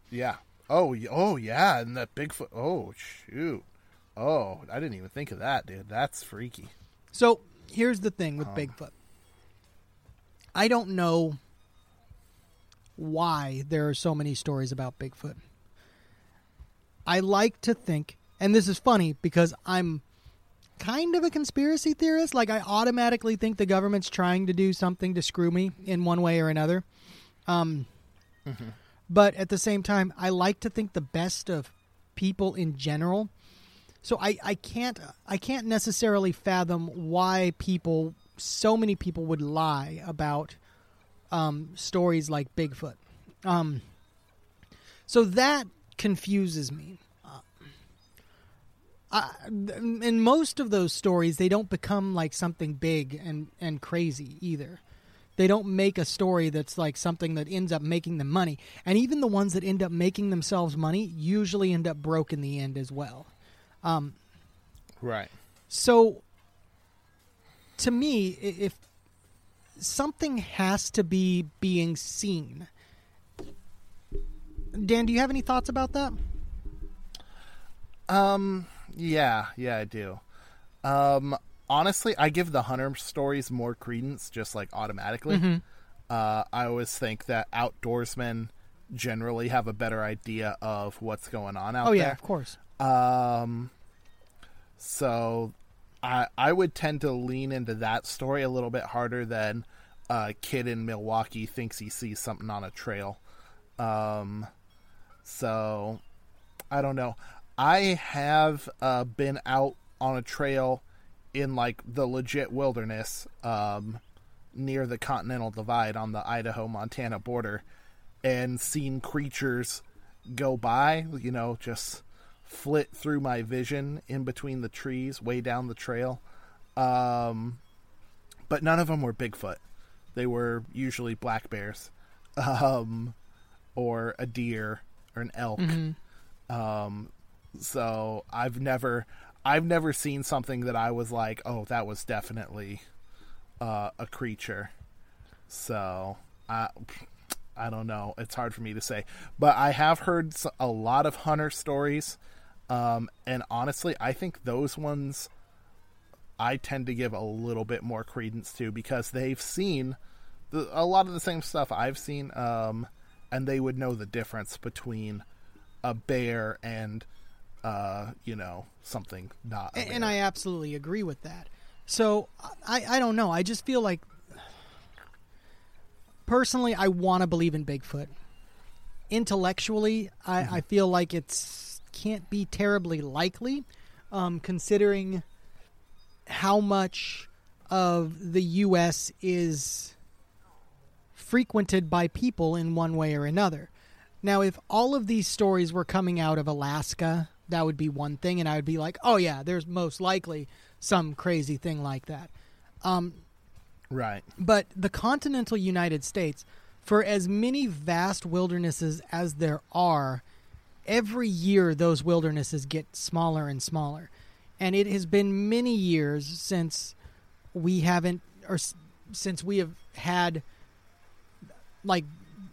Yeah. Oh. Oh. Yeah. And that Bigfoot. Oh shoot. Oh, I didn't even think of that, dude. That's freaky. So here's the thing with um. Bigfoot. I don't know why there are so many stories about Bigfoot. I like to think, and this is funny because I'm kind of a conspiracy theorist. Like, I automatically think the government's trying to do something to screw me in one way or another. Um, But at the same time, I like to think the best of people in general. So I, I can't I can't necessarily fathom why people so many people would lie about um, stories like Bigfoot. Um, so that confuses me. Uh, I, in most of those stories, they don't become like something big and, and crazy either. They don't make a story that's like something that ends up making them money. And even the ones that end up making themselves money usually end up broke in the end as well. Um, Right. so, to me, if something has to be being seen, Dan, do you have any thoughts about that? Um. Yeah. Yeah. I do. Um. Honestly, I give the hunter stories more credence, just like automatically. Mhm. Uh, I always think that outdoorsmen generally have a better idea of what's going on out there. oh there. yeah, of course. Um, so I I would tend to lean into that story a little bit harder than a kid in Milwaukee thinks he sees something on a trail. Um, so I don't know. I have uh, been out on a trail in like the legit wilderness um, near the Continental Divide on the Idaho Montana border and seen creatures go by, you know, just flit through my vision in between the trees way down the trail. Um, but none of them were Bigfoot. They were usually black bears um, or a deer or an elk. Mhm. Um, so I've never I've never seen something that I was like, "Oh, that was definitely uh, a creature." So, I I don't know. It's hard for me to say, but I have heard a lot of hunter stories, um, and honestly, I think those ones I tend to give a little bit more credence to because they've seen the, a lot of the same stuff I've seen, um, and they would know the difference between a bear and uh, you know something not. And, and I absolutely agree with that. So I, I don't know. I just feel like personally, I want to believe in Bigfoot. Intellectually, I, I feel like it's can't be terribly likely, um, considering how much of the U.S. is frequented by people in one way or another. Now, if all of these stories were coming out of Alaska, that would be one thing, and I would be like, oh, yeah, there's most likely some crazy thing like that. Um, right. but the continental United States, for as many vast wildernesses as there are, every year those wildernesses get smaller and smaller. And it has been many years since we haven't, or since we have had, like,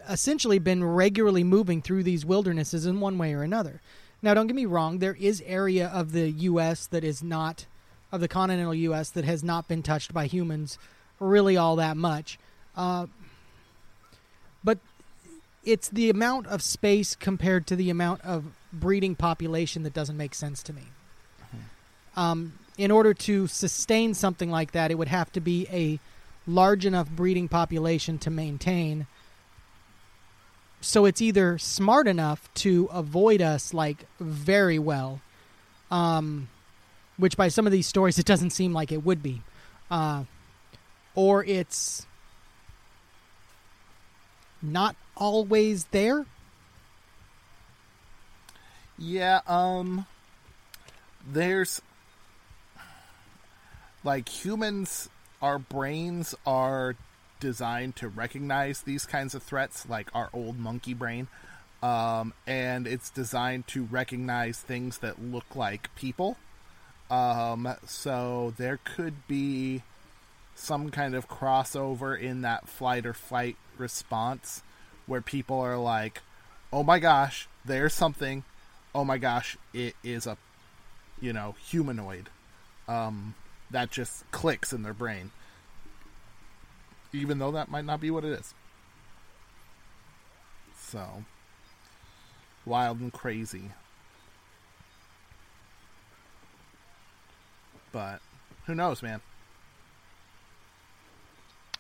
essentially been regularly moving through these wildernesses in one way or another. Now, don't get me wrong, there is area of the U.S. that is not, of the continental U.S. that has not been touched by humans really all that much. Uh, but it's the amount of space compared to the amount of breeding population that doesn't make sense to me. Um, in order to sustain something like that, it would have to be a large enough breeding population to maintain. So it's either smart enough to avoid us like very well, um, which by some of these stories it doesn't seem like it would be, uh, or it's not always there. Yeah, um there's like humans our brains are designed to recognize these kinds of threats like our old monkey brain. Um, and it's designed to recognize things that look like people. Um, so there could be some kind of crossover in that flight or fight response where people are like oh my gosh there's something. Oh my gosh it is a you know humanoid. Um, that just clicks in their brain. Even though that might not be what it is. So wild and crazy. But who knows man?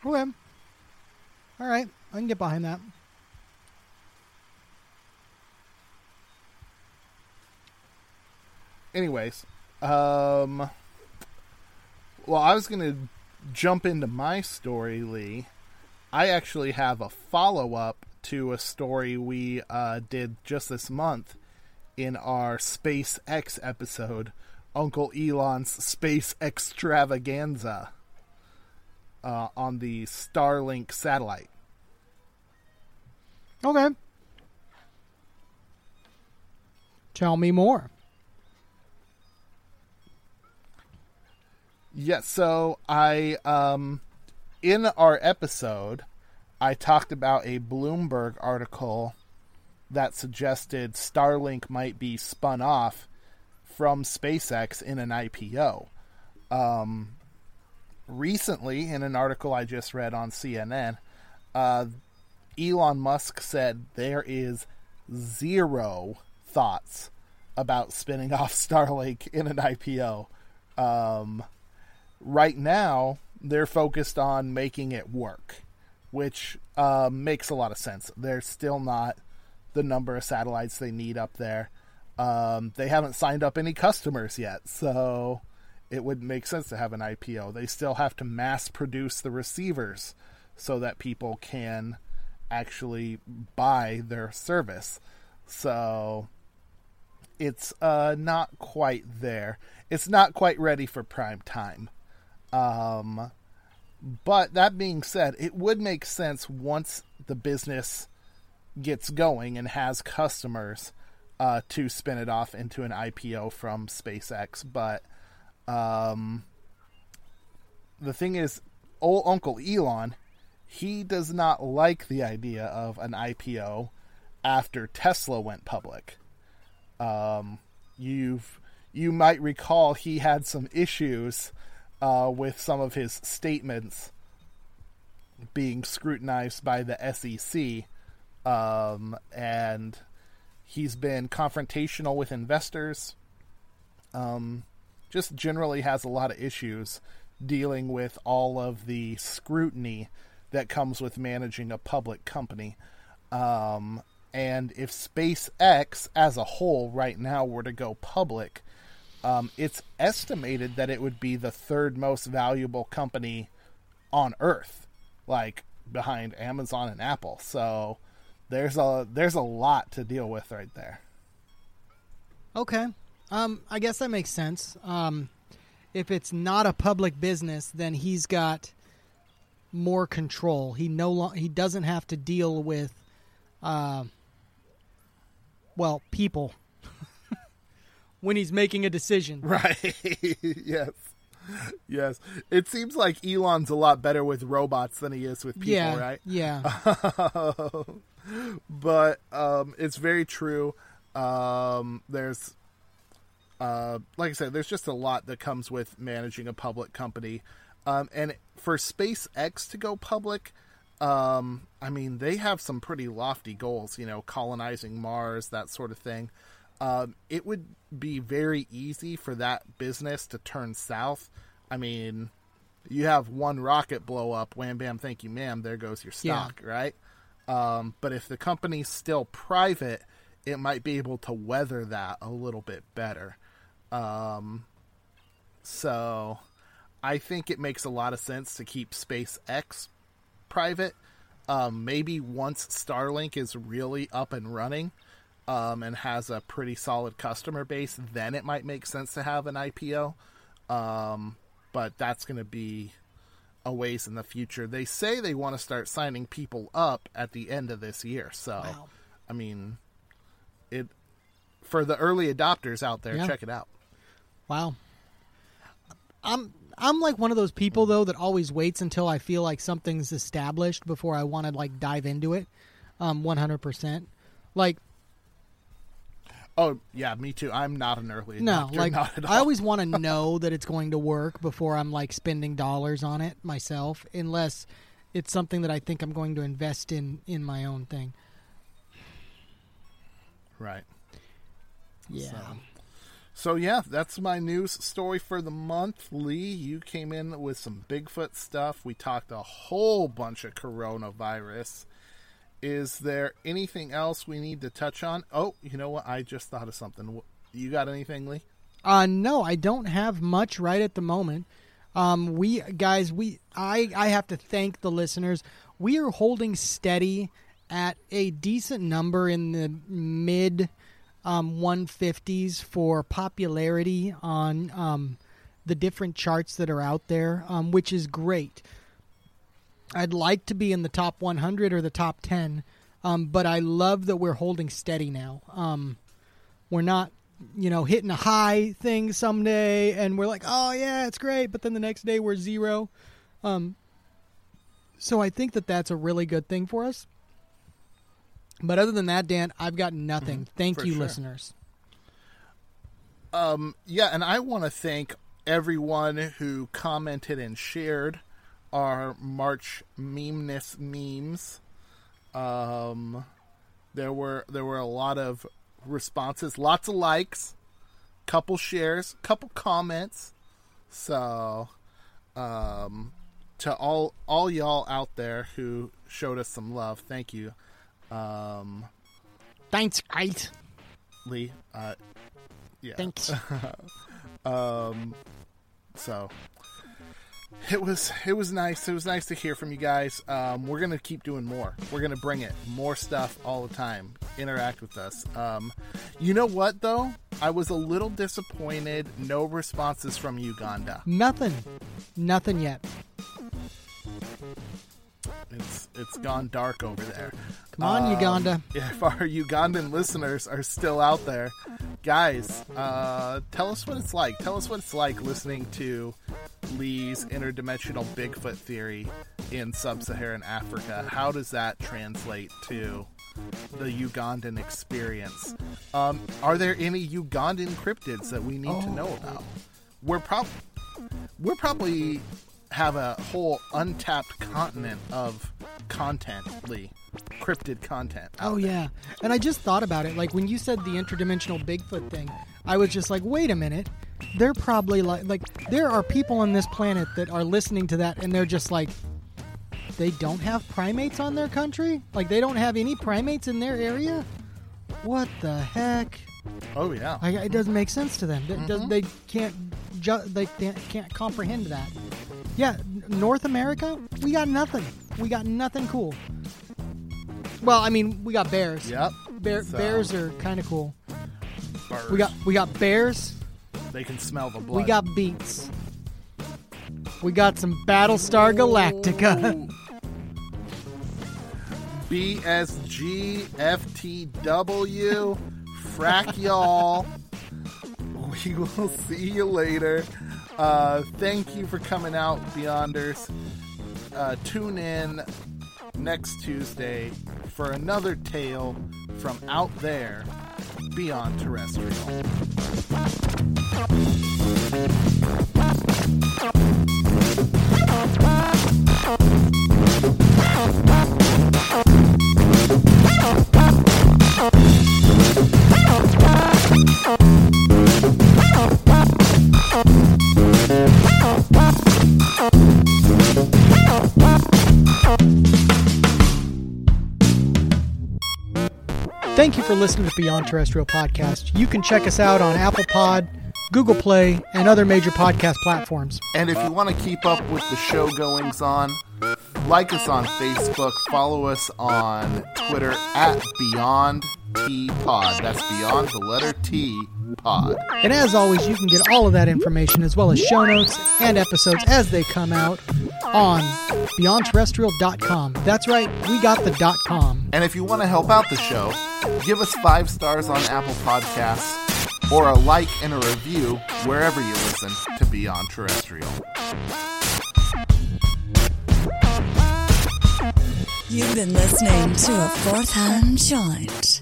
Okay. All right, I can get behind that. anyways um well i was gonna jump into my story lee i actually have a follow-up to a story we uh, did just this month in our spacex episode uncle elon's space extravaganza uh, on the starlink satellite Okay. Tell me more. Yeah, so I um in our episode I talked about a Bloomberg article that suggested Starlink might be spun off from SpaceX in an IPO. Um recently in an article I just read on CNN, uh Elon Musk said there is zero thoughts about spinning off Starlink in an IPO. Um, right now, they're focused on making it work, which uh, makes a lot of sense. They're still not the number of satellites they need up there. Um, they haven't signed up any customers yet, so it wouldn't make sense to have an IPO. They still have to mass produce the receivers so that people can actually buy their service. So it's uh, not quite there. It's not quite ready for prime time. Um, but that being said, it would make sense once the business gets going and has customers uh, to spin it off into an IPO from SpaceX. But um, the thing is, old Uncle Elon he does not like the idea of an IPO after Tesla went public. Um, you've you might recall he had some issues uh, with some of his statements being scrutinized by the SEC, um, and he's been confrontational with investors. Um, just generally has a lot of issues dealing with all of the scrutiny that comes with managing a public company. Um, and if SpaceX as a whole right now were to go public, um, it's estimated that it would be the third most valuable company on Earth, like behind Amazon and Apple. So there's a there's a lot to deal with right there. Okay. Um, I guess that makes sense. Um, if it's not a public business, then he's got more control. He no lo- he doesn't have to deal with, uh, well, people when he's making a decision. Right. yes. Yes. It seems like Elon's a lot better with robots than he is with people, yeah, right? Yeah. but um, it's very true. Um, there's, uh, like I said, there's just a lot that comes with managing a public company. Um, and for SpaceX to go public, um, I mean, they have some pretty lofty goals, you know, colonizing Mars, that sort of thing. Um, it would be very easy for that business to turn south. I mean, you have one rocket blow up, wham bam, thank you, ma'am. There goes your Yeah. stock, right? Um, but if the company's still private, it might be able to weather that a little bit better. Um, so I think it makes a lot of sense to keep SpaceX private. Um, maybe once Starlink is really up and running um, and has a pretty solid customer base, then it might make sense to have an IPO. Um, but that's going to be a ways in the future. They say they want to start signing people up at the end of this year. So, I mean, it for the early adopters out there, Yeah. check it out. Wow. I'm I'm like one of those people though that always waits until I feel like something's established before I want to like dive into it. Um 100%. Like Oh yeah, me too. I'm not an early adopter. no, like not at all. I always want to know that it's going to work before I'm like spending dollars on it myself unless it's something that I think I'm going to invest in in my own thing. right. Yeah. So yeah, that's my news story for the month. Lee, you came in with some Bigfoot stuff. We talked a whole bunch of coronavirus. Is there anything else we need to touch on? Oh, you know what? I just thought of something. You got anything, Lee? Uh no, I don't have much right at the moment. Um we guys, we I I have to thank the listeners. We are holding steady at a decent number in the mid um 150s for popularity on um the different charts that are out there, um which is great. I'd like to be in the top 100 or the top 10. Um but I love that we're holding steady now. Um we're not you know hitting a high thing someday and we're like oh yeah it's great but then the next day we're zero um so i think that that's a really good thing for us but other than that dan i've got nothing thank For you sure. listeners Um, yeah, and I want to thank everyone who commented and shared our March memeness memes. Um, there were there were a lot of responses, lots of likes, couple shares, couple comments. So, um, to all all y'all out there who showed us some love, thank you. Um, thanks guys Lee. Uh, yeah. thanks um, so it was it was nice. It was nice to hear from you guys. Um, we're gonna keep doing more. We're gonna bring it more stuff all the time. Interact with us. Um, you know what though? I was a little disappointed. No responses from Uganda. nothing nothing yet It's it's gone dark over there. come on Um, uganda If our Ugandan listeners are still out there, guys, uh, tell us what it's like. Tell us what it's like listening to Lee's interdimensional Bigfoot theory in sub-Saharan Africa. How does that translate to the Ugandan experience? Um, are there any Ugandan cryptids that we need to know about? We're prob we're probably have a whole untapped continent of content, Lee. Cryptid content. Oh yeah, and I just thought about it. Like when you said the interdimensional Bigfoot thing, I was just like, wait a minute. They're probably like, like there are people on this planet that are listening to that, and they're just like, they don't have primates on their country. Like they don't have any primates in their area. What the heck? Oh yeah. Like, it doesn't make sense to them. Mm-hmm. does, they can't. Ju- they can't, comprehend that. Yeah, North America, we got nothing. We got nothing cool. Well, I mean, we got bears. Yep. Bear, So- bears are kind of cool. Birds. We got we got bears. They can smell the blood. We got beets. We got some Battlestar Galactica. BSGFTW. Frack y'all. We will see you later. Uh, thank you for coming out, Beyonders. Uh, tune in next Tuesday for another tale from out there beyond terrestrial. Thank you. For listening to Beyond Terrestrial Podcast. You can check us out on Apple Pod, Google Play, and other major podcast platforms. And if you want to keep up with the show goings on, like us on Facebook, follow us on Twitter at Beyond T Pod. That's Beyond the letter T Pod. And as always, you can get all of that information as well as show notes and episodes as they come out on beyondterrestrial.com. That's right, we got the dot com. And if you want to help out the show, give us five stars on Apple Podcasts or a like and a review wherever you listen to Beyond Terrestrial. You've been listening to a fourth hand joint.